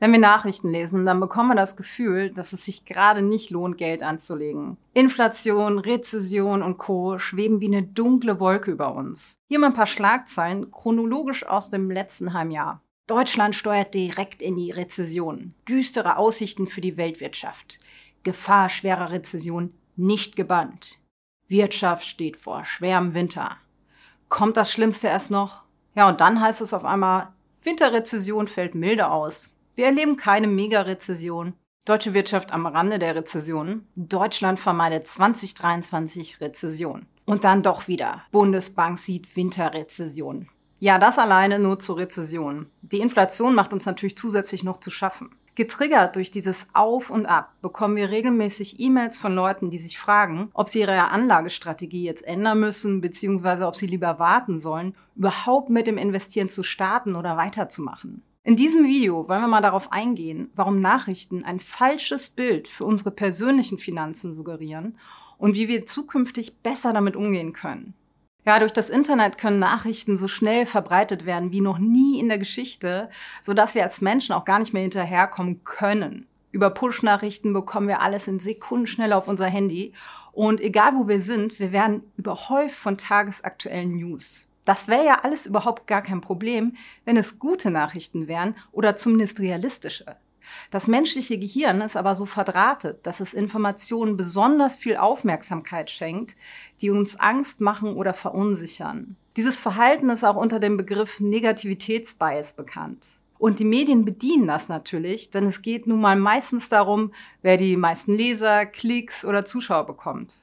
Wenn wir Nachrichten lesen, dann bekommen wir das Gefühl, dass es sich gerade nicht lohnt, Geld anzulegen. Inflation, Rezession und Co. schweben wie eine dunkle Wolke über uns. Hier mal ein paar Schlagzeilen chronologisch aus dem letzten Heimjahr. Deutschland steuert direkt in die Rezession. Düstere Aussichten für die Weltwirtschaft. Gefahr schwerer Rezession nicht gebannt. Wirtschaft steht vor schwerem Winter. Kommt das Schlimmste erst noch? Ja, und dann heißt es auf einmal, Winterrezession fällt milde aus. Wir erleben keine Mega-Rezession. Deutsche Wirtschaft am Rande der Rezession. Deutschland vermeidet 2023 Rezession. Und dann doch wieder. Bundesbank sieht Winterrezession. Ja, das alleine nur zur Rezession. Die Inflation macht uns natürlich zusätzlich noch zu schaffen. Getriggert durch dieses Auf und Ab bekommen wir regelmäßig E-Mails von Leuten, die sich fragen, ob sie ihre Anlagestrategie jetzt ändern müssen, beziehungsweise ob sie lieber warten sollen, überhaupt mit dem Investieren zu starten oder weiterzumachen. In diesem Video wollen wir mal darauf eingehen, warum Nachrichten ein falsches Bild für unsere persönlichen Finanzen suggerieren und wie wir zukünftig besser damit umgehen können. Ja, durch das Internet können Nachrichten so schnell verbreitet werden wie noch nie in der Geschichte, sodass wir als Menschen auch gar nicht mehr hinterherkommen können. Über Push-Nachrichten bekommen wir alles in Sekunden schnell auf unser Handy und egal wo wir sind, wir werden überhäuft von tagesaktuellen News. Das wäre ja alles überhaupt gar kein Problem, wenn es gute Nachrichten wären oder zumindest realistische. Das menschliche Gehirn ist aber so verdrahtet, dass es Informationen besonders viel Aufmerksamkeit schenkt, die uns Angst machen oder verunsichern. Dieses Verhalten ist auch unter dem Begriff Negativitätsbias bekannt. Und die Medien bedienen das natürlich, denn es geht nun mal meistens darum, wer die meisten Leser, Klicks oder Zuschauer bekommt.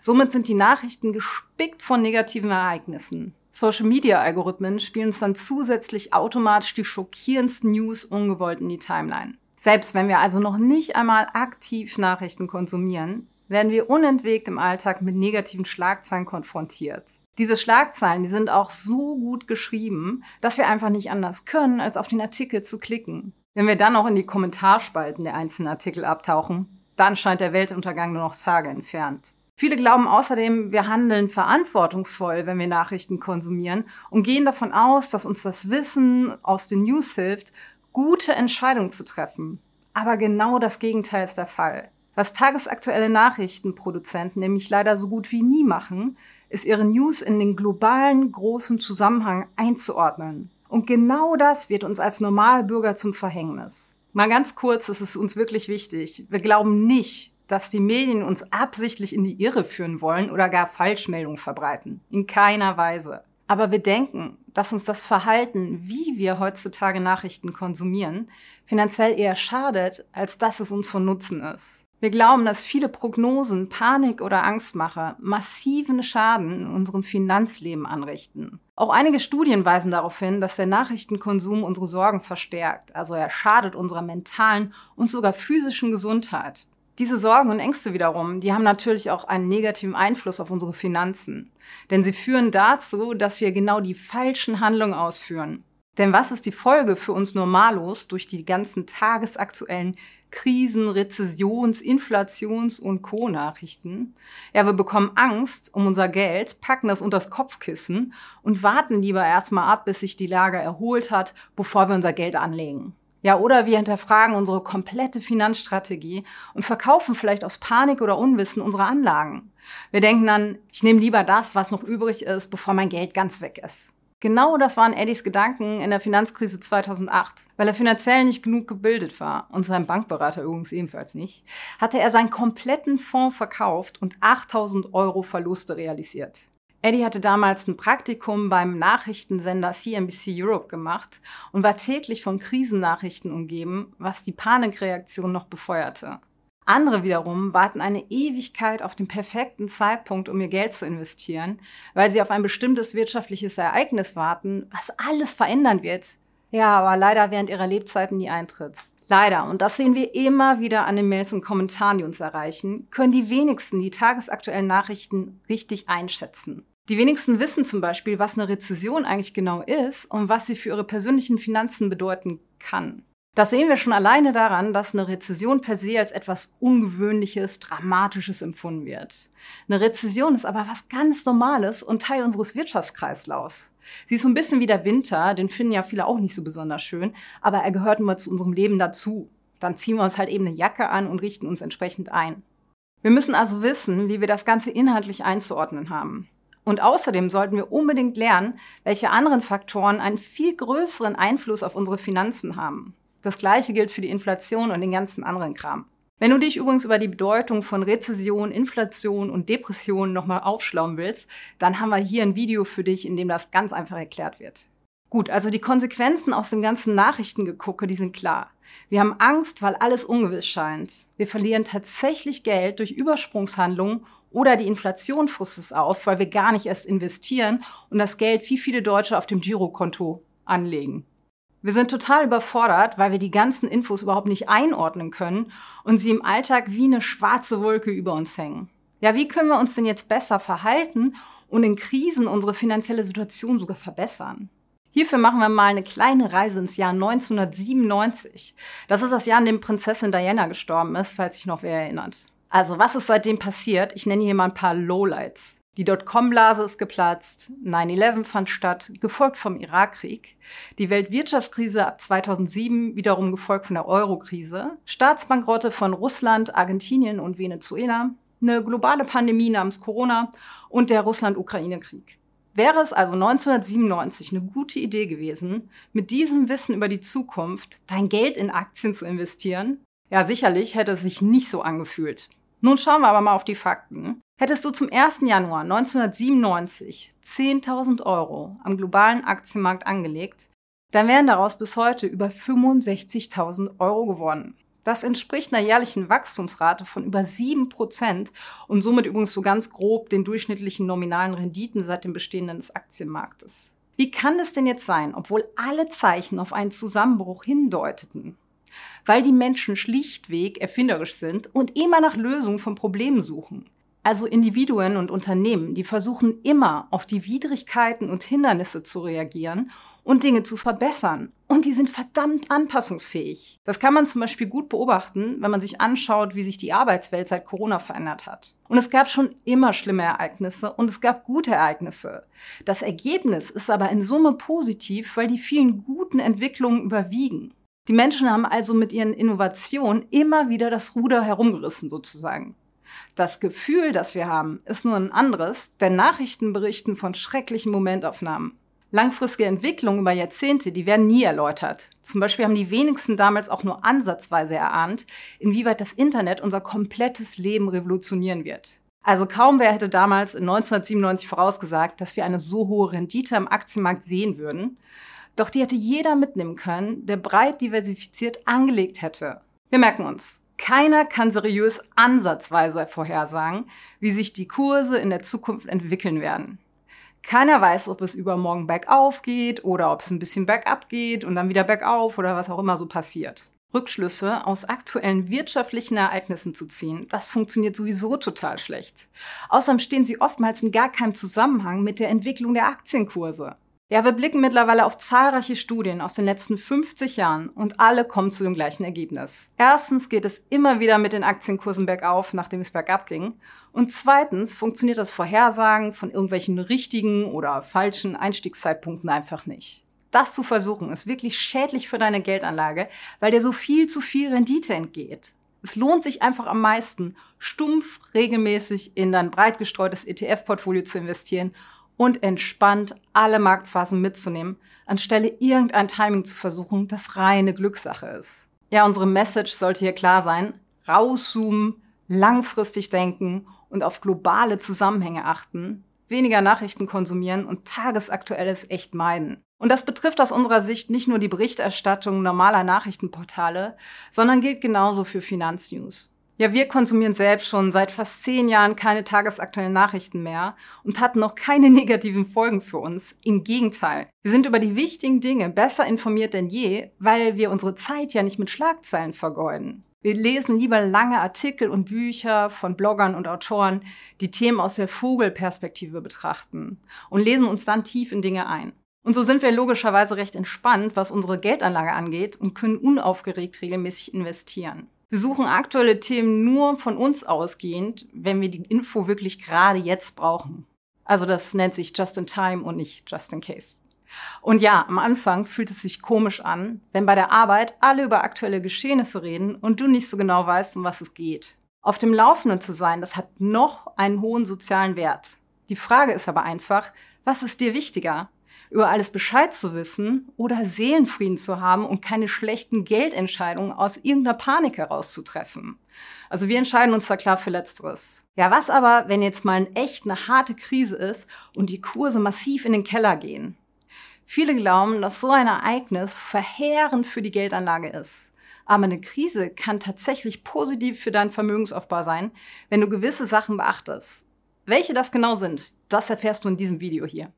Somit sind die Nachrichten gespickt von negativen Ereignissen. Social-Media-Algorithmen spielen uns dann zusätzlich automatisch die schockierendsten News ungewollt in die Timeline. Selbst wenn wir also noch nicht einmal aktiv Nachrichten konsumieren, werden wir unentwegt im Alltag mit negativen Schlagzeilen konfrontiert. Diese Schlagzeilen, die sind auch so gut geschrieben, dass wir einfach nicht anders können, als auf den Artikel zu klicken. Wenn wir dann auch in die Kommentarspalten der einzelnen Artikel abtauchen, dann scheint der Weltuntergang nur noch Tage entfernt. Viele glauben außerdem, wir handeln verantwortungsvoll, wenn wir Nachrichten konsumieren und gehen davon aus, dass uns das Wissen aus den News hilft, gute Entscheidungen zu treffen. Aber genau das Gegenteil ist der Fall. Was tagesaktuelle Nachrichtenproduzenten nämlich leider so gut wie nie machen, ist ihre News in den globalen großen Zusammenhang einzuordnen. Und genau das wird uns als Normalbürger zum Verhängnis. Mal ganz kurz, es ist uns wirklich wichtig. Wir glauben nicht, dass die Medien uns absichtlich in die Irre führen wollen oder gar Falschmeldungen verbreiten. In keiner Weise. Aber wir denken, dass uns das Verhalten, wie wir heutzutage Nachrichten konsumieren, finanziell eher schadet, als dass es uns von Nutzen ist. Wir glauben, dass viele Prognosen, Panik oder Angstmacher massiven Schaden in unserem Finanzleben anrichten. Auch einige Studien weisen darauf hin, dass der Nachrichtenkonsum unsere Sorgen verstärkt, also er schadet unserer mentalen und sogar physischen Gesundheit. Diese Sorgen und Ängste wiederum, die haben natürlich auch einen negativen Einfluss auf unsere Finanzen. Denn sie führen dazu, dass wir genau die falschen Handlungen ausführen. Denn was ist die Folge für uns Normalos durch die ganzen tagesaktuellen Krisen, Rezessions-, Inflations- und Co-Nachrichten? Ja, wir bekommen Angst um unser Geld, packen das unter das Kopfkissen und warten lieber erstmal ab, bis sich die Lage erholt hat, bevor wir unser Geld anlegen. Ja, oder wir hinterfragen unsere komplette Finanzstrategie und verkaufen vielleicht aus Panik oder Unwissen unsere Anlagen. Wir denken dann, ich nehme lieber das, was noch übrig ist, bevor mein Geld ganz weg ist. Genau das waren Eddies Gedanken in der Finanzkrise 2008. Weil er finanziell nicht genug gebildet war und sein Bankberater übrigens ebenfalls nicht, hatte er seinen kompletten Fonds verkauft und 8000 Euro Verluste realisiert. Eddie hatte damals ein Praktikum beim Nachrichtensender CNBC Europe gemacht und war täglich von Krisennachrichten umgeben, was die Panikreaktion noch befeuerte. Andere wiederum warten eine Ewigkeit auf den perfekten Zeitpunkt, um ihr Geld zu investieren, weil sie auf ein bestimmtes wirtschaftliches Ereignis warten, was alles verändern wird. Ja, aber leider während ihrer Lebzeiten nie eintritt. Leider, und das sehen wir immer wieder an den Mails und Kommentaren, die uns erreichen, können die wenigsten die tagesaktuellen Nachrichten richtig einschätzen. Die wenigsten wissen zum Beispiel, was eine Rezession eigentlich genau ist und was sie für ihre persönlichen Finanzen bedeuten kann. Das sehen wir schon alleine daran, dass eine Rezession per se als etwas Ungewöhnliches, Dramatisches empfunden wird. Eine Rezession ist aber was ganz Normales und Teil unseres Wirtschaftskreislaufs. Sie ist so ein bisschen wie der Winter, den finden ja viele auch nicht so besonders schön, aber er gehört immer zu unserem Leben dazu. Dann ziehen wir uns halt eben eine Jacke an und richten uns entsprechend ein. Wir müssen also wissen, wie wir das Ganze inhaltlich einzuordnen haben. Und außerdem sollten wir unbedingt lernen, welche anderen Faktoren einen viel größeren Einfluss auf unsere Finanzen haben. Das gleiche gilt für die Inflation und den ganzen anderen Kram. Wenn du dich übrigens über die Bedeutung von Rezession, Inflation und Depression nochmal aufschlauen willst, dann haben wir hier ein Video für dich, in dem das ganz einfach erklärt wird. Gut, also die Konsequenzen aus dem ganzen Nachrichtengegucke, die sind klar. Wir haben Angst, weil alles ungewiss scheint. Wir verlieren tatsächlich Geld durch Übersprungshandlungen oder die Inflation frisst es auf, weil wir gar nicht erst investieren und das Geld wie viele Deutsche auf dem Girokonto anlegen. Wir sind total überfordert, weil wir die ganzen Infos überhaupt nicht einordnen können und sie im Alltag wie eine schwarze Wolke über uns hängen. Ja, wie können wir uns denn jetzt besser verhalten und in Krisen unsere finanzielle Situation sogar verbessern? Hierfür machen wir mal eine kleine Reise ins Jahr 1997. Das ist das Jahr, in dem Prinzessin Diana gestorben ist, falls sich noch wer erinnert. Also, was ist seitdem passiert? Ich nenne hier mal ein paar Lowlights. Die Dotcom-Blase ist geplatzt, 9-11 fand statt, gefolgt vom Irakkrieg, die Weltwirtschaftskrise ab 2007 wiederum gefolgt von der Eurokrise, Staatsbankrotte von Russland, Argentinien und Venezuela, eine globale Pandemie namens Corona und der Russland-Ukraine-Krieg. Wäre es also 1997 eine gute Idee gewesen, mit diesem Wissen über die Zukunft dein Geld in Aktien zu investieren? Ja, sicherlich hätte es sich nicht so angefühlt. Nun schauen wir aber mal auf die Fakten. Hättest du zum 1. Januar 1997 10.000 Euro am globalen Aktienmarkt angelegt, dann wären daraus bis heute über 65.000 Euro geworden. Das entspricht einer jährlichen Wachstumsrate von über 7% und somit übrigens so ganz grob den durchschnittlichen nominalen Renditen seit dem Bestehen des Aktienmarktes. Wie kann es denn jetzt sein, obwohl alle Zeichen auf einen Zusammenbruch hindeuteten? Weil die Menschen schlichtweg erfinderisch sind und immer nach Lösungen von Problemen suchen. Also Individuen und Unternehmen, die versuchen immer auf die Widrigkeiten und Hindernisse zu reagieren und Dinge zu verbessern. Und die sind verdammt anpassungsfähig. Das kann man zum Beispiel gut beobachten, wenn man sich anschaut, wie sich die Arbeitswelt seit Corona verändert hat. Und es gab schon immer schlimme Ereignisse und es gab gute Ereignisse. Das Ergebnis ist aber in Summe positiv, weil die vielen guten Entwicklungen überwiegen. Die Menschen haben also mit ihren Innovationen immer wieder das Ruder herumgerissen sozusagen. Das Gefühl, das wir haben, ist nur ein anderes, denn Nachrichten berichten von schrecklichen Momentaufnahmen. Langfristige Entwicklungen über Jahrzehnte, die werden nie erläutert. Zum Beispiel haben die wenigsten damals auch nur ansatzweise erahnt, inwieweit das Internet unser komplettes Leben revolutionieren wird. Also kaum wer hätte damals in 1997 vorausgesagt, dass wir eine so hohe Rendite am Aktienmarkt sehen würden. Doch die hätte jeder mitnehmen können, der breit diversifiziert angelegt hätte. Wir merken uns, keiner kann seriös ansatzweise vorhersagen, wie sich die Kurse in der Zukunft entwickeln werden. Keiner weiß, ob es übermorgen bergauf geht oder ob es ein bisschen bergab geht und dann wieder bergauf oder was auch immer so passiert. Rückschlüsse aus aktuellen wirtschaftlichen Ereignissen zu ziehen, das funktioniert sowieso total schlecht. Außerdem stehen sie oftmals in gar keinem Zusammenhang mit der Entwicklung der Aktienkurse. Ja, wir blicken mittlerweile auf zahlreiche Studien aus den letzten 50 Jahren und alle kommen zu dem gleichen Ergebnis. Erstens geht es immer wieder mit den Aktienkursen bergauf, nachdem es bergab ging. Und zweitens funktioniert das Vorhersagen von irgendwelchen richtigen oder falschen Einstiegszeitpunkten einfach nicht. Das zu versuchen ist wirklich schädlich für deine Geldanlage, weil dir so viel zu viel Rendite entgeht. Es lohnt sich einfach am meisten, stumpf regelmäßig in dein breit gestreutes ETF-Portfolio zu investieren und entspannt alle Marktphasen mitzunehmen, anstelle irgendein Timing zu versuchen, das reine Glückssache ist. Ja, unsere Message sollte hier klar sein. Rauszoomen, langfristig denken und auf globale Zusammenhänge achten, weniger Nachrichten konsumieren und tagesaktuelles echt meiden. Und das betrifft aus unserer Sicht nicht nur die Berichterstattung normaler Nachrichtenportale, sondern gilt genauso für Finanznews. Ja, wir konsumieren selbst schon seit fast zehn Jahren keine tagesaktuellen Nachrichten mehr und hatten noch keine negativen Folgen für uns. Im Gegenteil. Wir sind über die wichtigen Dinge besser informiert denn je, weil wir unsere Zeit ja nicht mit Schlagzeilen vergeuden. Wir lesen lieber lange Artikel und Bücher von Bloggern und Autoren, die Themen aus der Vogelperspektive betrachten und lesen uns dann tief in Dinge ein. Und so sind wir logischerweise recht entspannt, was unsere Geldanlage angeht und können unaufgeregt regelmäßig investieren. Wir suchen aktuelle Themen nur von uns ausgehend, wenn wir die Info wirklich gerade jetzt brauchen. Also das nennt sich Just in Time und nicht Just in Case. Und ja, am Anfang fühlt es sich komisch an, wenn bei der Arbeit alle über aktuelle Geschehnisse reden und du nicht so genau weißt, um was es geht. Auf dem Laufenden zu sein, das hat noch einen hohen sozialen Wert. Die Frage ist aber einfach, was ist dir wichtiger? Über alles Bescheid zu wissen oder Seelenfrieden zu haben und keine schlechten Geldentscheidungen aus irgendeiner Panik herauszutreffen. Also wir entscheiden uns da klar für Letzteres. Ja, was aber, wenn jetzt mal echt eine harte Krise ist und die Kurse massiv in den Keller gehen? Viele glauben, dass so ein Ereignis verheerend für die Geldanlage ist. Aber eine Krise kann tatsächlich positiv für deinen Vermögensaufbau sein, wenn du gewisse Sachen beachtest. Welche das genau sind, das erfährst du in diesem Video hier.